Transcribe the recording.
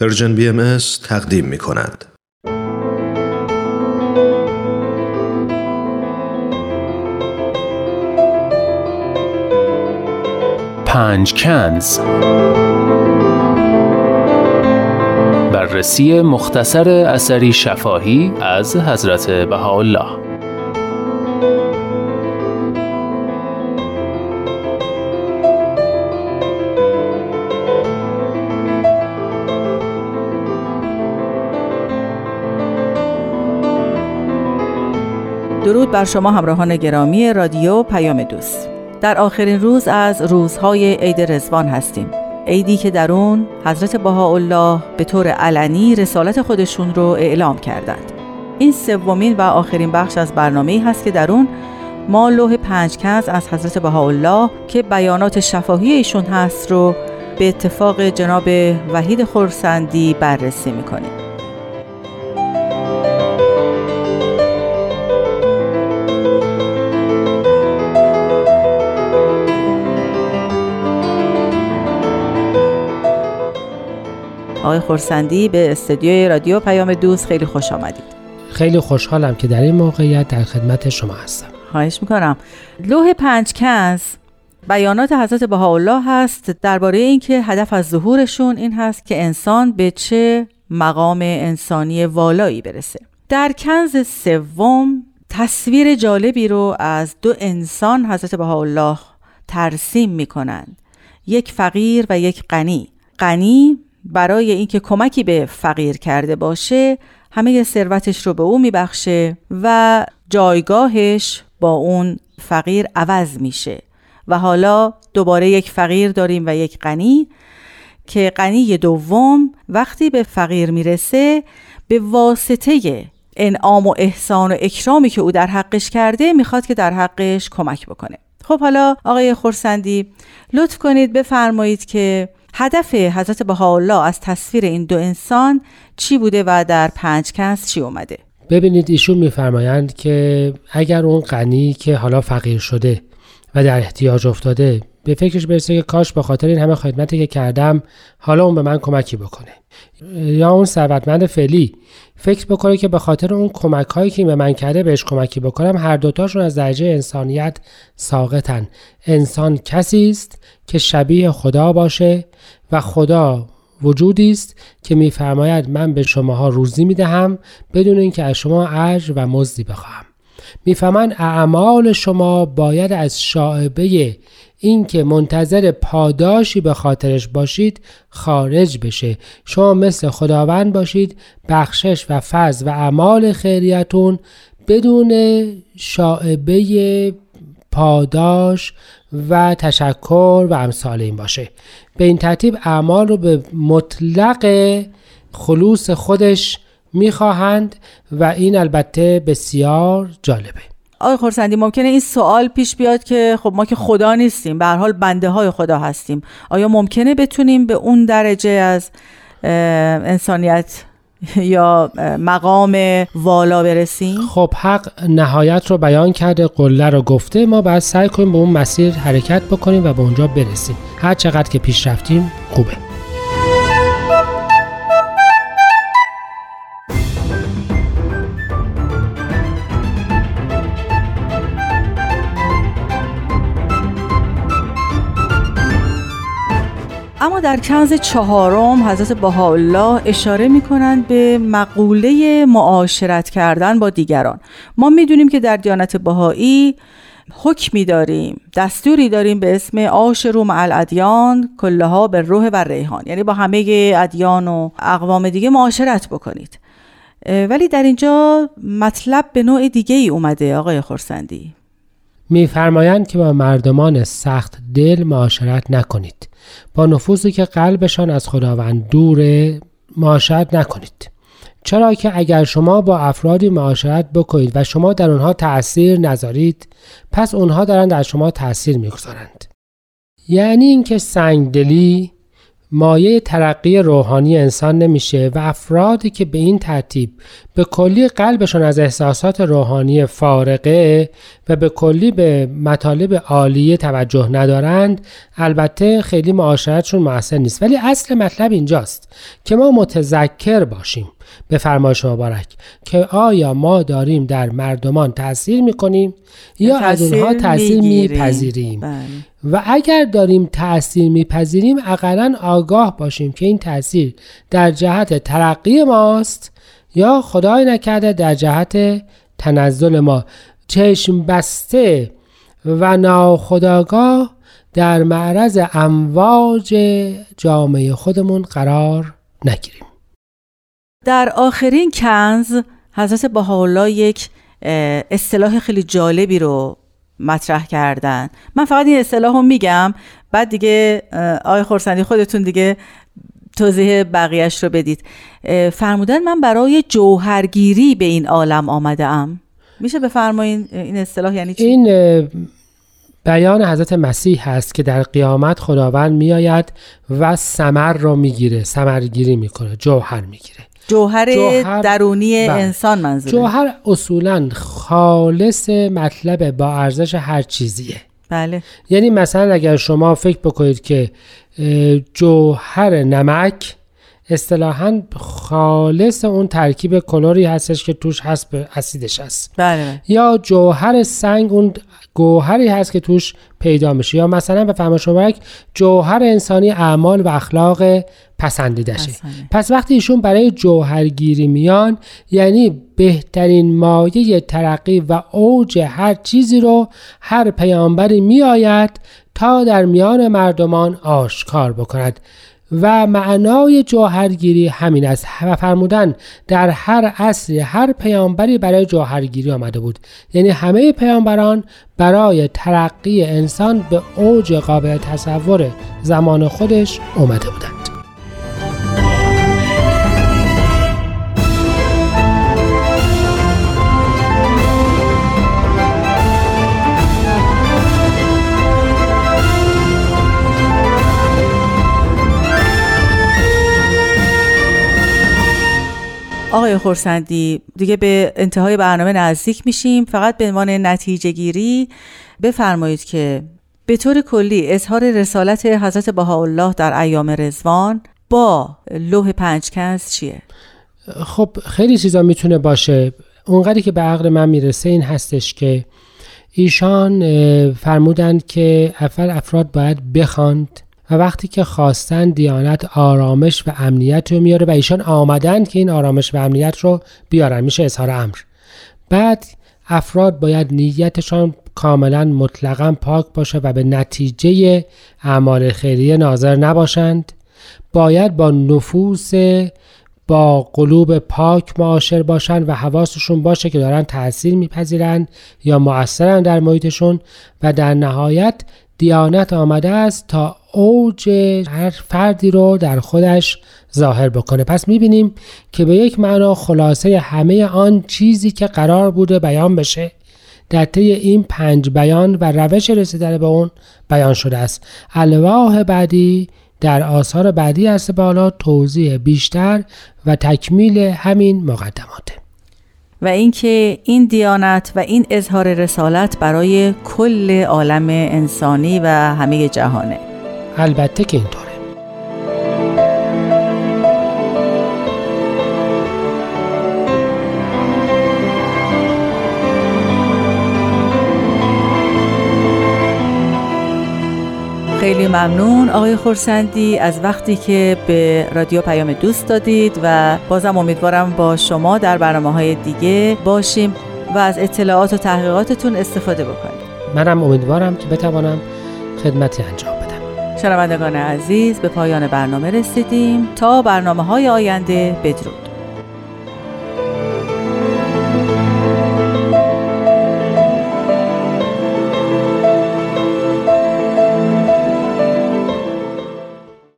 پرژن بی ام تقدیم می کند. پنج کنز بررسی مختصر اثری شفاهی از حضرت بهاءالله درود بر شما همراهان گرامی رادیو پیام دوست. در آخرین روز از روزهای عید رزوان هستیم. عیدی که در اون حضرت بهاءالله به طور علنی رسالت خودشون رو اعلام کردند. این سومین و آخرین بخش از برنامه هست که در اون ما لوح پنج کنز از حضرت بهاءالله که بیانات شفاهی ایشون هست رو به اتفاق جناب وحید خورسندی بررسی می‌کنیم. آقای خورسندی به استودیوی رادیو پیام دوست خیلی خوش آمدید. خیلی خوشحالم که در این موقعیت در خدمت شما هستم. خواهش می‌کنم. لوح پنج کنز بیانات حضرت بهاءالله هست درباره اینکه هدف از ظهورشون این هست که انسان به چه مقام انسانی والایی برسه. در کنز سوم تصویر جالبی رو از دو انسان حضرت بهاءالله ترسیم می‌کنند. یک فقیر و یک غنی. غنی برای اینکه کمکی به فقیر کرده باشه همه ثروتش رو به او میبخشه و جایگاهش با اون فقیر عوض میشه. و حالا دوباره یک فقیر داریم و یک غنی که غنی دوم وقتی به فقیر می‌رسه به واسطه انعام و احسان و اکرامی که او در حقش کرده می‌خواد که در حقش کمک بکنه. خب حالا آقای خورسندی لطف کنید بفرمایید که هدف حضرت بهاءالله از تصویر این دو انسان چی بوده و در پنج کس چی اومده؟ ببینید ایشون میفرمایند که اگر اون غنی که حالا فقیر شده و در احتیاج افتاده به فکرش برسه که کاش به خاطر این همه خدمتی که کردم حالا اون به من کمکی بکنه. یا اون ثروتمند فعلی فکر بکنه که به خاطر اون کمک هایی که به من کرده بهش کمکی بکنم هر دوتاشون از درجه انسانیت ساقطن. انسان کسی است که شبیه خدا باشه و خدا وجودی است که میفرماید من به شماها روزی می‌دهم بدون اینکه از شما اجر و مزدی بخواهم. می‌فهمند اعمال شما باید از شاعبه اینکه منتظر پاداشی به خاطرش باشید خارج بشه. شما مثل خداوند باشید بخشش و فضل و اعمال خیریتون بدون شاعبه پاداش و تشکر و امثال این باشه. به این ترتیب اعمال رو به مطلق خلوص خودش می‌خواهند و این البته بسیار جالبه. آقای خورسندی ممکنه این سوال پیش بیاد که خب ما که خدا نیستیم به هر حال بنده های خدا هستیم. آیا ممکنه بتونیم به اون درجه از انسانیت یا مقام والا برسیم؟ خب حق نهایت رو بیان کرده قله رو گفته. ما باید سعی کنیم به اون مسیر حرکت بکنیم و به اونجا برسیم. هر چقدر که پیش رفتیم خوبه. در کنز چهارم حضرت بهاءالله اشاره می کنند به مقوله معاشرت کردن با دیگران. ما می‌دونیم که در دیانت بهایی حکمی داریم دستوری داریم به اسم آشرو مع الادیان کلها به روح و ریحان. یعنی با همه ادیان و اقوام دیگه معاشرت بکنید. ولی در اینجا مطلب به نوع دیگه ای اومده آقای خورسندی میفرمایند که با مردمان سخت دل معاشرت نکنید. با نفوذی که قلبشان از خداوند دوره معاشرت نکنید. چرا که اگر شما با افرادی معاشرت بکنید و شما در آنها تأثیر نذارید پس اونها دارند در شما تأثیر می‌گذارند. یعنی اینکه سنگدلی مایه ترقی روحانی انسان نمیشه و افرادی که به این ترتیب به کلی قلبشون از احساسات روحانی فارقه و به کلی به مطالب عالیه توجه ندارند البته خیلی معاشرتشون موثر نیست. ولی اصل مطلب اینجاست که ما متذکر باشیم. به فرمایش مبارک که آیا ما داریم در مردمان تاثیر می‌کنیم یا از اونها تاثیر میپذیریم. و اگر داریم تاثیر میپذیریم اقلا آگاه باشیم که این تاثیر در جهت ترقی ماست یا خدای نکرده در جهت تنزل ما. چشم بسته و ناخداگاه در معرض امواج جامعه خودمون قرار نگیریم. در آخرین کنز حضرت بهاءالله یک اصطلاح خیلی جالبی رو مطرح کردن. من فقط این اصطلاح رو میگم بعد دیگه آقای خورسندی خودتون دیگه توضیح بقیهش رو بدید. فرمودن من برای جوهرگیری به این عالم آمده ام میشه بفرمایین این اصطلاح یعنی چی؟ این بیان حضرت مسیح هست که در قیامت خداوند میآید و سمر رو می‌گیره سمرگیری می‌کنه جوهر می‌گیره. جوهر, جوهر- درونی بله. انسان منظوره. جوهر اصولا خالص مطلب با ارزش هر چیزیه. بله. یعنی مثلا اگر شما فکر بکنید که جوهر نمک اصطلاحا خالص اون ترکیب کلوری هستش که توش هست به اسیدش هست. بله بله. یا جوهر سنگ اون گوهری هست که توش پیدا میشه. یا مثلا به فرمایش مبارک جوهر انسانی اعمال و اخلاق پسندیدشه. پسنده. پس وقتی ایشون برای جوهرگیری میان یعنی بهترین مایه ترقی و اوج هر چیزی رو هر پیامبری میآید تا در میان مردمان آشکار بکند. و معنای جوهرگیری همین است. و فرمودن در هر عصری هر پیامبری برای جوهرگیری آمده بود. یعنی همه پیامبران برای ترقی انسان به اوج قابل تصور زمان خودش اومده بودند. آقای خورسندی دیگه به انتهای برنامه نزدیک میشیم فقط به عنوان نتیجه گیری بفرمایید که به طور کلی اظهار رسالت حضرت بهاءالله در ایام رزوان با لوح پنجکنز چیه؟ خب خیلی چیزا می‌تونه باشه اونقدری که به عقل من می‌رسه این هستش که ایشان فرمودند که اول افراد باید بخواند و وقتی که خواستن دیانت آرامش و امنیت رو میاره و ایشان آمدند که این آرامش و امنیت رو بیارن میشه اظهار امر. بعد افراد باید نیتشان کاملا مطلقا پاک باشه و به نتیجه اعمال خیریه ناظر نباشند. باید با نفوس با قلوب پاک معاشر باشن و حواسشون باشه که دارن تاثیر میپذیرن یا مؤثرن در محیطشون و در نهایت دیانت آمده است تا اوج هر فردی رو در خودش ظاهر بکنه. پس می‌بینیم که به یک معنا خلاصه همه آن چیزی که قرار بوده بیان بشه. در طی این پنج بیان و روش رسیدن به اون بیان شده است. الواح بعدی در آثار بعدی است بالا توضیح بیشتر و تکمیل همین مقدماته. و اینکه این دیانت و این اظهار رسالت برای کل عالم انسانی و همه جهانه. البته که اینطوره خیلی ممنون. آقای خورسندی از وقتی که به رادیو پیام دوست دادید و بازم امیدوارم با شما در برنامه های دیگه باشیم و از اطلاعات و تحقیقاتتون استفاده بکنیم. منم امیدوارم که بتوانم خدمتی انجام بدم. شنوندگان عزیز به پایان برنامه رسیدیم. تا برنامه های آینده بدرود.